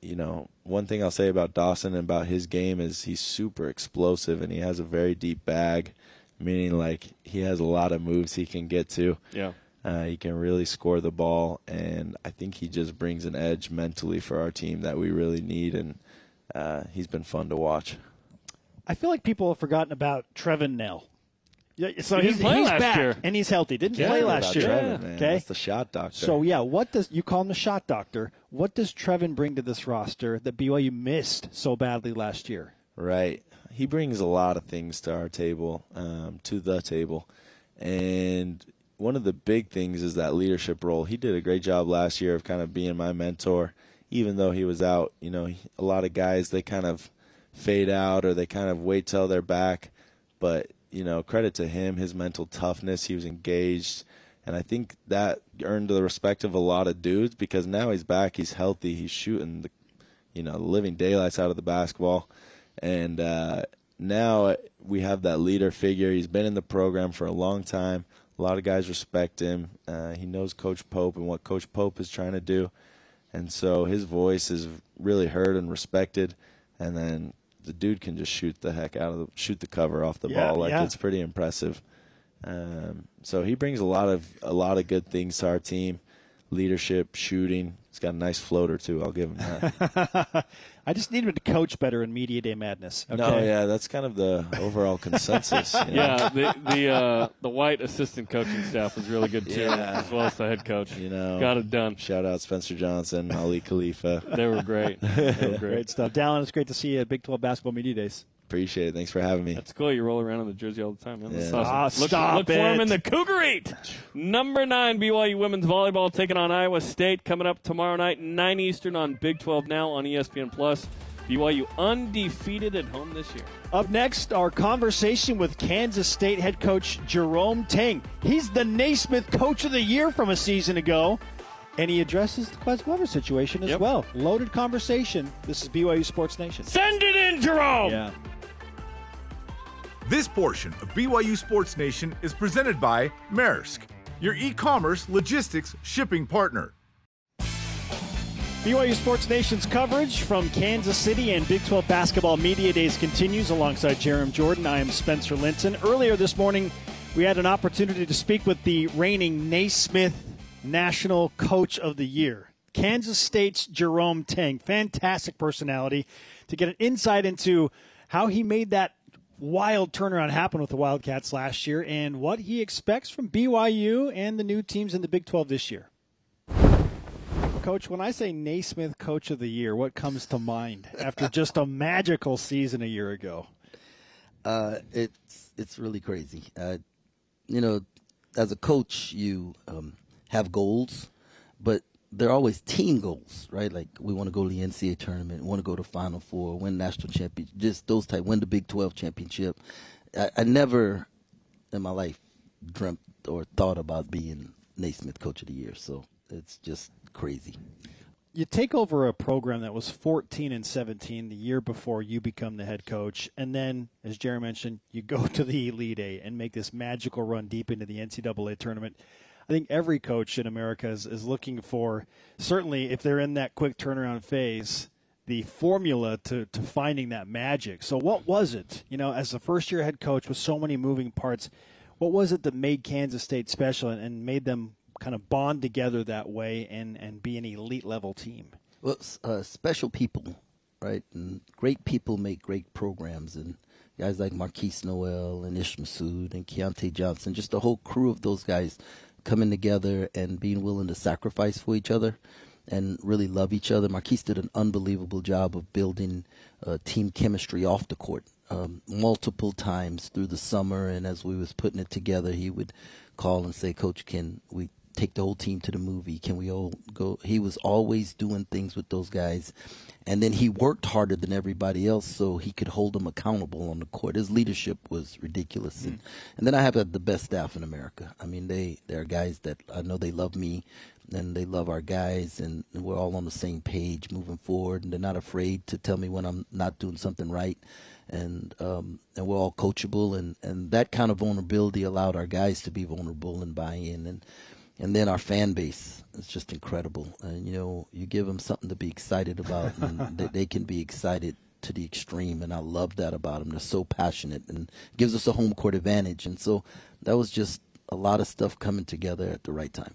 you know one thing I'll say about Dawson and about his game is he's super explosive and he has a very deep bag, meaning like he has a lot of moves he can get to. Yeah. Uh, he can really score the ball, and I think he just brings an edge mentally for our team that we really need, and uh, he's been fun to watch. I feel like people have forgotten about Trevin Knell. Yeah, so He he's, play he's last back year. and he's healthy. Didn't Yeah, play last year. Trevin, man. Okay, That's the shot doctor. So yeah, what does you call him the shot doctor? What does Trevin bring to this roster that BYU missed so badly last year? Right. He brings a lot of things to our table, um, to the table. And one of the big things is that leadership role. He did a great job last year of kind of being my mentor, even though he was out. You know, a lot of guys, they kind of fade out or they kind of wait till they're back. But, you know, credit to him, his mental toughness. He was engaged. And I think that earned the respect of a lot of dudes because now he's back, he's healthy, he's shooting the you know, living daylights out of the basketball. And uh, now we have that leader figure. He's been in the program for a long time. A lot of guys respect him. Uh, he knows Coach Pope and what Coach Pope is trying to do. And so his voice is really heard and respected. And then the dude can just shoot the heck out of the shoot the cover off the Yeah, ball. Like yeah. it's pretty impressive. Um, so he brings a lot of a lot of good things to our team. Leadership, shooting. He's got a nice floater too. I'll give him that. I just need him to coach better in Media Day Madness. Okay? No, yeah, that's kind of the overall consensus. you know? Yeah, the the uh, the white assistant coaching staff was really good too, Yeah. as well as the head coach. You know, Got it done. Shout out Spencer Johnson, Aly Khalifa. They were great. They were Great great. stuff. Dallin, it's great to see you at Big 12 Basketball Media Days. Appreciate it. Thanks for having me. That's cool. You roll around in the jersey all the time, man. That's Yeah. awesome. Ah, look stop look for him in the Cougar Eight. Number nine, BYU women's volleyball taking on Iowa State coming up tomorrow night, nine Eastern on Big 12 now on ESPN Plus. BYU undefeated at home this year. Up next, our conversation with Kansas State head coach Jerome Tang. He's the Naismith Coach of the Year from a season ago, and he addresses the Ques Glover situation as Yep. well. Loaded conversation. This is BYU Sports Nation. Send it in, Jerome. Yeah. This portion of BYU Sports Nation is presented by Maersk, your e commerce logistics shipping partner. BYU Sports Nation's coverage from Kansas City and Big 12 Basketball Media Days continues alongside Jarom Jordan. I am Spencer Linton. Earlier this morning, we had an opportunity to speak with the reigning Naismith National Coach of the Year, Kansas State's Jerome Tang. Fantastic personality to get an insight into how he made that wild turnaround happened with the Wildcats last year and what he expects from BYU and the new teams in the Big 12 this year. Coach, when I say Naismith Coach of the Year, what comes to mind after just a magical season a year ago? Uh, it's it's really crazy. Uh, you know, as a coach, you um, have goals, but they're always team goals, right? Like we want to go to the NCAA tournament, want to go to Final Four, win national championship, just those type, win the Big 12 championship. I, I never in my life dreamt or thought about being Naismith Coach of the Year. So it's just crazy. You take over a program that was 14 and 17 the year before you become the head coach, and then, as Jerry mentioned, you go to the Elite Eight and make this magical run deep into the NCAA tournament. I think every coach in America is, is looking for, certainly if they're in that quick turnaround phase, the formula to, to finding that magic. So, what was it, you know, as a first year head coach with so many moving parts, what was it that made Kansas State special and, and made them kind of bond together that way and, and be an elite level team? Well, uh, special people, right? And great people make great programs. And guys like Markquis Nowell and Ish Massoud and Keyontae Johnson, just a whole crew of those guys coming together and being willing to sacrifice for each other and really love each other. Markquis did an unbelievable job of building uh, team chemistry off the court. Um, multiple times through the summer, and as we was putting it together, he would call and say, "Coach, can we take the whole team to the movie? Can we all go?" He was always doing things with those guys, and then he worked harder than everybody else so he could hold them accountable on the court. His leadership was ridiculous, mm. and, and then I have the best staff in America. I mean, they they're guys that I know they love me and they love our guys, and we're all on the same page moving forward. And they're not afraid to tell me when I'm not doing something right, and um, and we're all coachable, and and that kind of vulnerability allowed our guys to be vulnerable and buy in, and and then our fan base is just incredible. And you know, you give them something to be excited about, and they, they can be excited to the extreme, and I love that about them. They're so passionate, and gives us a home court advantage, and so that was just a lot of stuff coming together at the right time.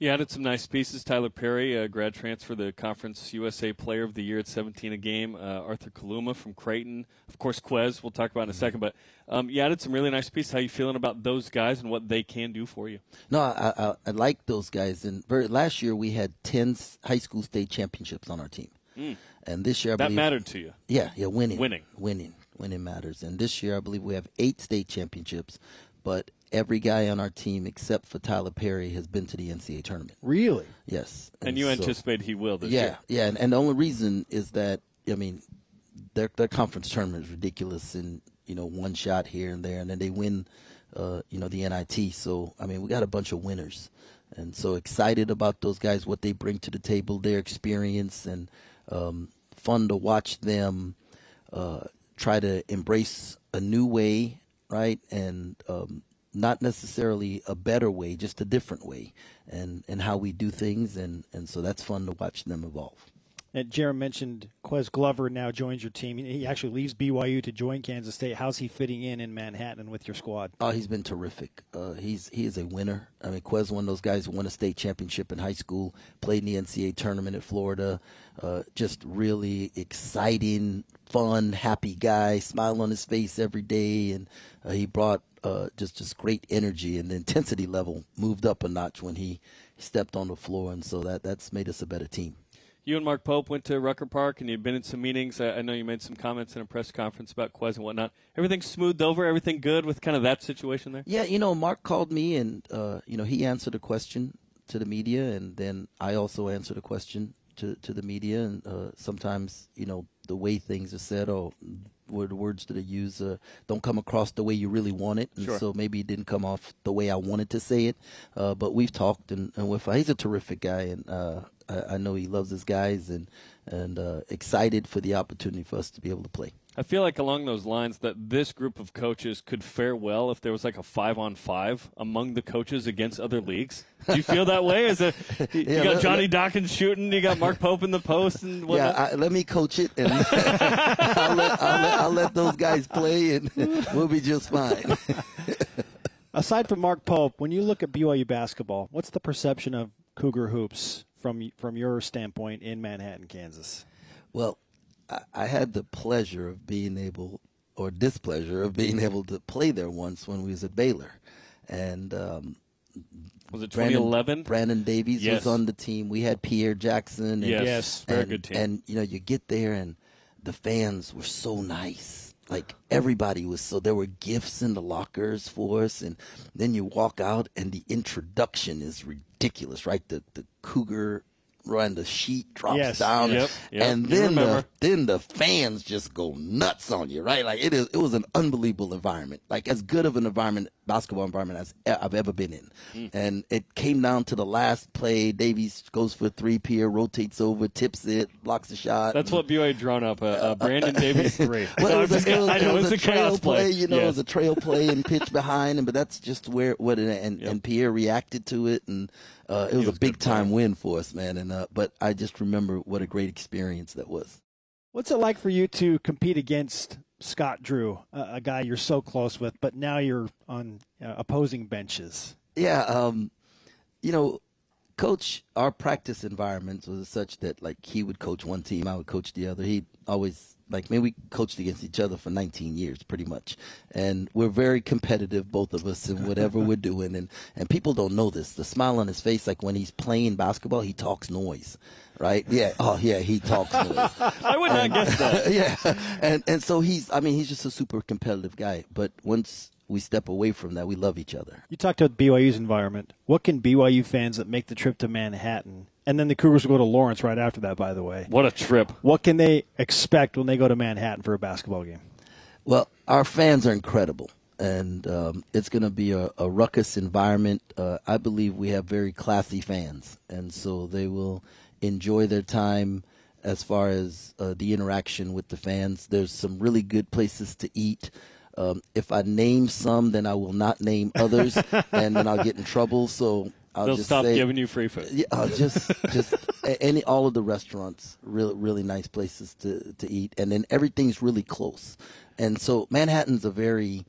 You added some nice pieces. Tylor Perry, a grad transfer, the Conference USA Player of the Year at 17 a game. Uh, Arthur Kaluma from Creighton. Of course, Ques, we'll talk about in a second. But um, you added some really nice pieces. How you feeling about those guys and what they can do for you? No, I, I, I like those guys. And very, last year we had 10 high school state championships on our team. Mm. And this year, I that believe, mattered to you. Yeah, yeah, winning, winning, winning, winning matters. And this year, I believe we have eight state championships, but every guy on our team except for Tylor Perry has been to the NCAA tournament. Really? Yes. And, and you so, anticipate he will this yeah, year? Yeah, and, and the only reason is that I mean, their their conference tournament is ridiculous, and you know, one shot here and there, and then they win, uh, you know, the NIT. So I mean, we got a bunch of winners, and so excited about those guys, what they bring to the table, their experience, and um, fun to watch them uh, try to embrace a new way, right, and um, not necessarily a better way, just a different way, and and how we do things, and and so that's fun to watch them evolve. And Jarom mentioned Ques Glover now joins your team. He actually leaves BYU to join Kansas State. How's he fitting in in Manhattan with your squad? Oh, he's been terrific. Uh, he's he is a winner. I mean, Ques one of those guys who won a state championship in high school, played in the NCAA tournament at Florida. Uh, just really exciting, fun, happy guy, smile on his face every day, and uh, he brought uh, just just great energy and the intensity level moved up a notch when he stepped on the floor, and so that that's made us a better team. You and Mark Pope went to Rucker Park, and you've been in some meetings. I, I know you made some comments in a press conference about Ques and whatnot. Everything smoothed over, everything good with kind of that situation there. Yeah, you know, Mark called me, and uh, you know he answered a question to the media, and then I also answered a question to to the media, and uh, sometimes you know the way things are said or were the words that I use uh, don't come across the way you really want it, and sure. so maybe it didn't come off the way I wanted to say it. Uh, but we've talked, and, and with he's a terrific guy, and uh, I, I, know he loves his guys, and and uh, excited for the opportunity for us to be able to play. I feel like along those lines that this group of coaches could fare well if there was like a five on five among the coaches against other leagues. Do you feel that way? Is it you yeah, got let, Johnny let, Dawkins shooting, you got Mark Pope in the post, and whatnot? yeah, I, let me coach it, and I'll, let, I'll, let, I'll let those guys play, and we'll be just fine. Aside from Mark Pope, when you look at BYU basketball, what's the perception of Cougar hoops from from your standpoint in Manhattan, Kansas? Well, I, had the pleasure of being able, or displeasure of being able to play there once when we was at Baylor, and um, was it 2011? Brandon, Brandon Davies yes. was on the team. We had Pierre Jackson. And, yes, yes. very good team. And you know, you get there and the fans were so nice. Like everybody was so there were gifts in the lockers for us, and then you walk out and the introduction is ridiculous, right? The the Cougar and the sheet drops Yes. down, Yep, yep. and then the then the fans just go nuts on you, right? Like it is. It was an unbelievable environment, like as good of an environment, basketball environment as I've ever been in. Mm. And it came down to the last play. Davies goes for three, Pierre rotates over, tips it, blocks the shot. That's what BYU had drawn up. Uh, uh, Brandon Davies three. Well, it was, a, it was, I know it was a a trail chaos play, you know, it was a trail play and pitch behind him, but that's just where what it, and, and Pierre reacted to it, and uh, it was, was a a big good player. time win for us, man. And uh, but I just remember what a great experience that was. What's it like for you to compete against Scott Drew, a, a guy you're so close with, but now you're on uh, opposing benches? Yeah, um, you know, coach, our practice environment was such that like he would coach one team, I would coach the other. He always like maybe we coached against each other for 19 years, pretty much, and we're very competitive, both of us, in whatever we're doing. And and people don't know this. The smile on his face, like when he's playing basketball, he talks noise, right? Yeah. Oh yeah, he talks noise. I would not guess that. yeah, and and so he's. I mean, he's just a super competitive guy. But once we step away from that, we love each other. You talked about BYU's environment. What can BYU fans that make the trip to Manhattan, and then the Cougars will go to Lawrence right after that, by the way, What a trip. what can they expect when they go to Manhattan for a basketball game? Well, our fans are incredible, and um, it's going to be a, a ruckus environment. Uh, I believe we have very classy fans, and so they will enjoy their time as far as uh, the interaction with the fans. There's some really good places to eat. Um, if I name some, then I will not name others, and then I'll get in trouble. So I'll They'll just stop say, giving you free food. yeah, uh, just just any all of the restaurants, really really nice places to to eat, and then everything's really close. And so Manhattan's a very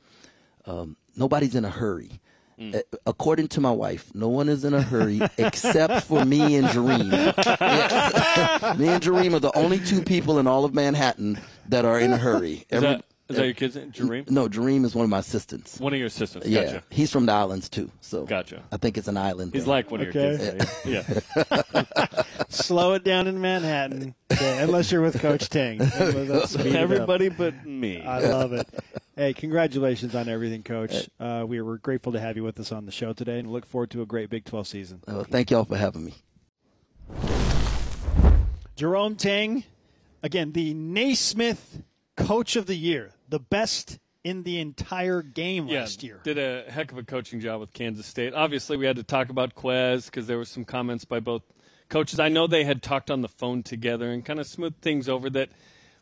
um, nobody's in a hurry. Uh, According to my wife, no one is in a hurry except for me and Jareem. Yes. me and Jareem are the only two people in all of Manhattan that are in a hurry. Every- that, is that your kid's name? Jareem? no, Jareem is one of my assistants. One of your assistants. Yeah, Gotcha. he's from the islands too. So Gotcha. I think it's an island. He's thing. like one of your kids. Yeah. Slow it down in Manhattan, Okay, unless you're with Coach Tang. Let's speed it up. Everybody but me. I love it. Hey, congratulations on everything, Coach. Uh, we were grateful to have you with us on the show today, and look forward to a great Big 12 season. Uh, thank y'all for having me. Jerome Tang, again, the Naismith Coach of the Year, the best in the entire game yeah, last year. did a heck of a coaching job with Kansas State. Obviously, we had to talk about Ques because there were some comments by both coaches. I know they had talked on the phone together and kind of smoothed things over that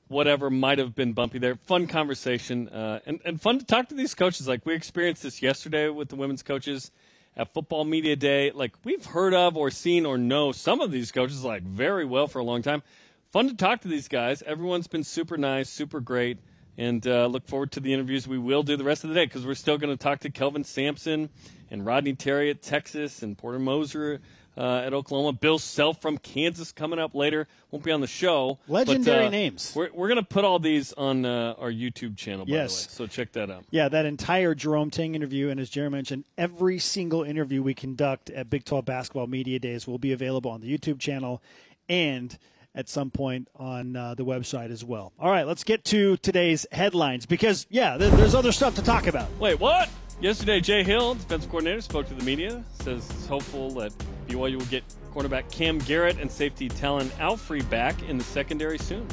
whatever might have been bumpy there. Fun conversation uh, and, and fun to talk to these coaches. Like we experienced this yesterday with the women's coaches at Football Media Day. Like we've heard of or seen or know some of these coaches like very well for a long time. Fun to talk to these guys. Everyone's been super nice, super great and uh, look forward to the interviews we will do the rest of the day because we're still going to talk to Kelvin Sampson and Rodney Terry at Texas and Porter Moser uh, at Oklahoma. Bill Self from Kansas coming up later. Won't be on the show. but, Legendary uh, names. We're, we're going to put all these on uh, our YouTube channel, by Yes. the way. So check that out. Yeah, that entire Jerome Tang interview, and as Jerry mentioned, every single interview we conduct at Big 12 Basketball Media Days will be available on the YouTube channel and at some point on uh, the website as well. All right, let's get to today's headlines because, yeah, there, there's other stuff to talk about. Wait, what? Yesterday, Jay Hill, defensive coordinator, spoke to the media. Says he's hopeful that BYU will get cornerback Cam Garrett and safety Talan Alfrey back in the secondary soon.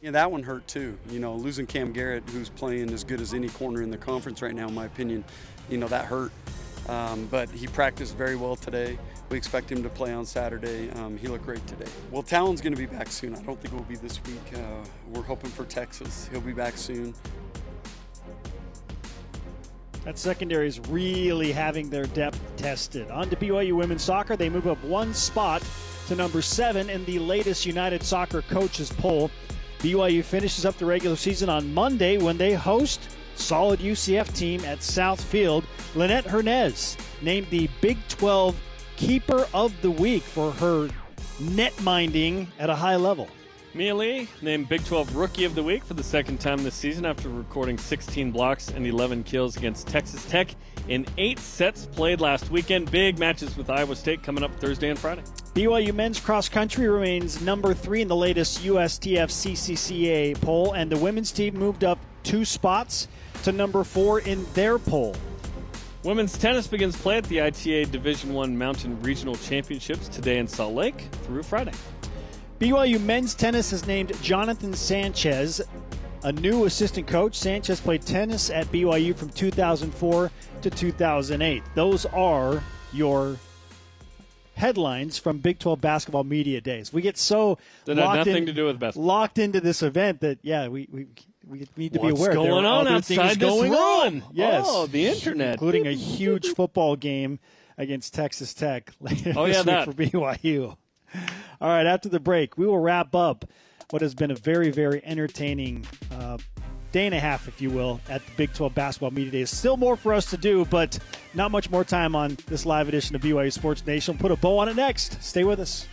Yeah, that one hurt too. You know, losing Cam Garrett, who's playing as good as any corner in the conference right now, in my opinion, you know, that hurt. Um, but he practiced very well today. We expect him to play on Saturday. Um, he looked great today. Well, Talan's going to be back soon. I don't think it will be this week. Uh, we're hoping for Texas. He'll be back soon. That secondary is really having their depth tested. On to BYU women's soccer. They move up one spot to number seven in the latest United Soccer Coaches poll. BYU finishes up the regular season on Monday when they host solid UCF team at South Field. Lynette Hernaez named the Big 12 Keeper of the Week for her net minding at a high level. Mia Lee named Big 12 Rookie of the Week for the second time this season after recording 16 blocks and 11 kills against Texas Tech in eight sets played last weekend. Big matches with Iowa State coming up Thursday and Friday. BYU men's cross country remains number three in the latest USTFCCCA poll, and the women's team moved up two spots to number four in their poll. Women's tennis begins play at the ITA Division One Mountain Regional Championships today in Salt Lake through Friday. BYU men's tennis has named Jonathan Sanchez a new assistant coach. Sanchez played tennis at BYU from 2004 to 2008. Those are your headlines from Big 12 basketball media days. We get so that had nothing in, to do with basketball. Locked into this event that yeah, we we, we need to What's be aware. Of what's going there on outside things going this on. room? Yes, Oh, the internet, including a huge football game against Texas Tech later Oh, this yeah, week that. for BYU. All right, after the break, we will wrap up what has been a very, very entertaining uh, day and a half, if you will, at the Big 12 Basketball Media Days. Still more for us to do, but not much more time on this live edition of BYU Sports Nation. We'll put a bow on it next. Stay with us.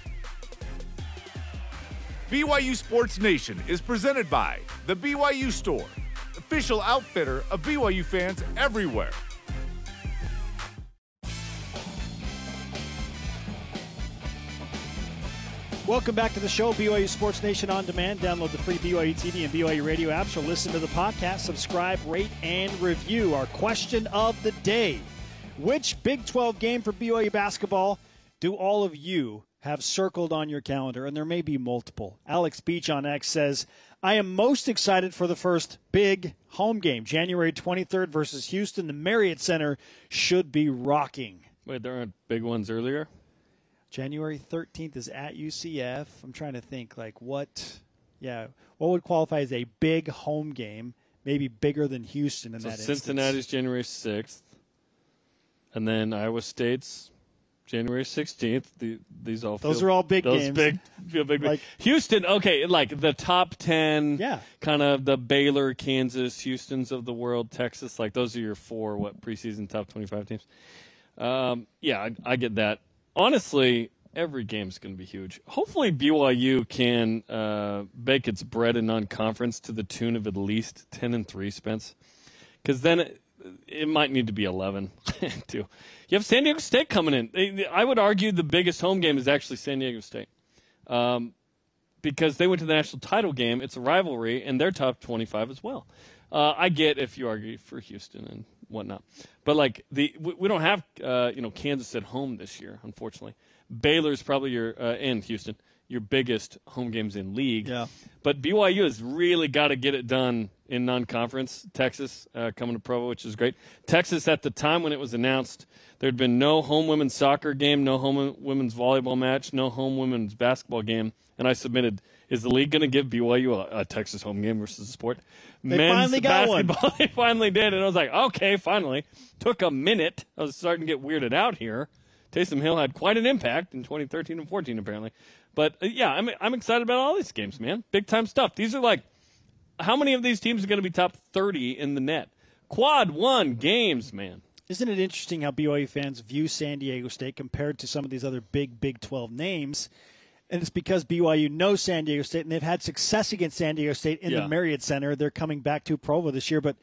BYU Sports Nation is presented by The BYU Store, official outfitter of BYU fans everywhere. Welcome back to the show, BYU Sports Nation on demand. Download the free BYU TV and BYU radio apps or listen to the podcast. Subscribe, rate, and review. Our question of the day Which Big 12 game for BYU basketball do all of you have circled on your calendar? And there may be multiple. Alex Beach on X says, I am most excited for the first big home game, January 23rd versus Houston. The Marriott Center should be rocking. Wait, there aren't big ones earlier. January 13th is at UCF. I'm trying to think like what yeah, what would qualify as a big home game, maybe bigger than Houston in So that Cincinnati's instance. January 6th, and then Iowa State's January 16th. The, these all Those feel, are all big those games. Big, feel big, big. Like- Houston, okay, like the top 10, Yeah. kind of the Baylor, Kansas, Houston's of the world, Texas. Like those are your four what preseason top 25 teams. Um, yeah, I, I get that. Honestly, every game's going to be huge. Hopefully, BYU can uh, bake its bread in non-conference to the tune of at least 10 and three, Spence, because then it, it might need to be 11 too. You have San Diego State coming in. I would argue the biggest home game is actually San Diego State. Um, because they went to the national title game. It's a rivalry, and they're top 25 as well. Uh, I get if you argue for Houston and whatnot, but like the we, we don't have uh, you know Kansas at home this year, unfortunately. Baylor's probably your uh, and Houston your biggest home games in league. Yeah. But BYU has really got to get it done in non-conference. Texas uh, coming to Provo, which is great. Texas at the time when it was announced, there had been no home women's soccer game, no home women's volleyball match, no home women's basketball game, and I submitted. Is the league going to give BYU a, a Texas home game versus a sport? They Men's finally got one. they finally did, and I was like, okay, finally. Took a minute. I was starting to get weirded out here. Taysom Hill had quite an impact in 2013 and 14, apparently. But uh, yeah, I'm I'm excited about all these games, man. Big time stuff. These are like, how many of these teams are going to be top 30 in the net? Quad one games, man. Isn't it interesting how BYU fans view San Diego State compared to some of these other big Big 12 names? And it's because BYU knows San Diego State and they've had success against San Diego State in Yeah. the Marriott Center. They're coming back to Provo this year, but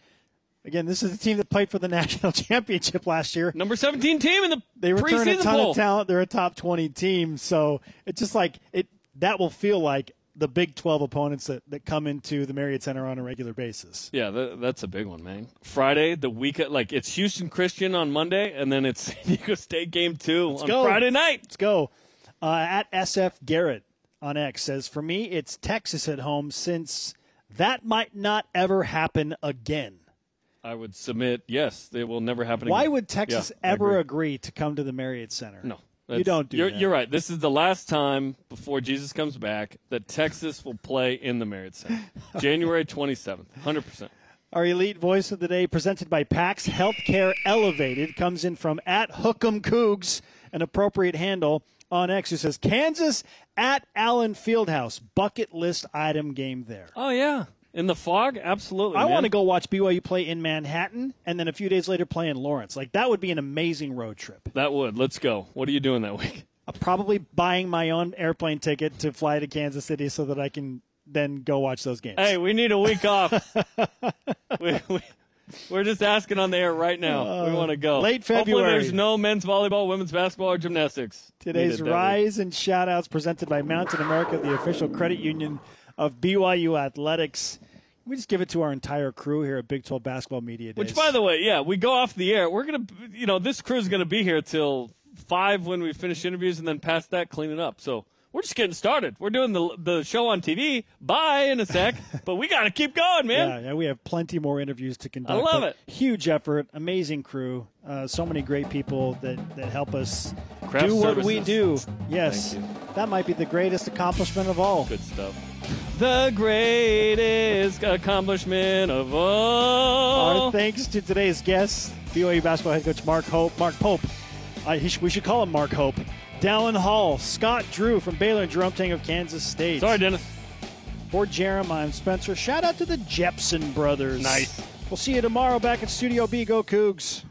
again, this is the team that played for the national championship last year. Number 17 team in the They return a ton poll. of talent. They're a top 20 team, so it's just like it that will feel like the Big 12 opponents that, that come into the Marriott Center on a regular basis. Yeah, that, that's a big one, man. Friday, the week, like it's Houston Christian on Monday, and then it's San Diego State game 2 on go. Friday night. Let's go. Uh, at SF Garrett on X says, For me, it's Texas at home since that might not ever happen again. I would submit, yes, it will never happen Why again. Why would Texas Yeah, ever agree. agree to come to the Marriott Center? No. You That's- don't do you're, that. You're right. This is the last time before Jesus comes back that Texas will play in the Marriott Center. January 27th. 100%. Our elite voice of the day, presented by PAX Healthcare Elevated, comes in from at Hook'em Cougs, an appropriate handle on X, who says Kansas at Allen Fieldhouse, bucket list item game there. Oh, yeah. In the fog? Absolutely. I man. want to go watch BYU play in Manhattan, and then a few days later play in Lawrence. Like that would be an amazing road trip. That would. Let's go. What are you doing that week? I'm probably buying my own airplane ticket to fly to Kansas City so that I can then go watch those games. Hey, we need a week off. we, we, we're just asking on the air right now. we want to go. Uh, late Hopefully February. there's no men's volleyball, women's basketball, or gymnastics. Today's needed that week. Rise and Shoutouts presented by Mountain America, the official credit union of BYU Athletics. We just give it to our entire crew here at Big 12 Basketball Media Days. Which, by the way, yeah, we go off the air. We're gonna, you know, this crew is gonna be here till five when we finish interviews, and then past that, cleaning up. So we're just getting started. We're doing the the show on TV. Bye in a sec, but we got to keep going, man. Yeah, yeah, we have plenty more interviews to conduct. I love it. Huge effort, amazing crew, uh, so many great people that, that help us Craft do what we do. Yes, that might be the greatest accomplishment of all. Good stuff. The greatest accomplishment of all. Our thanks to today's guest, BYU basketball head coach Mark Hope, Mark Pope. He sh- we should call him Mark Hope. Dallin Hall, Scott Drew from Baylor, and Jerome Tang of Kansas State. Sorry, Dennis. For Jeremiah and Spencer, shout out to the Jepson brothers. Nice. We'll see you tomorrow back at Studio B. Go Cougs.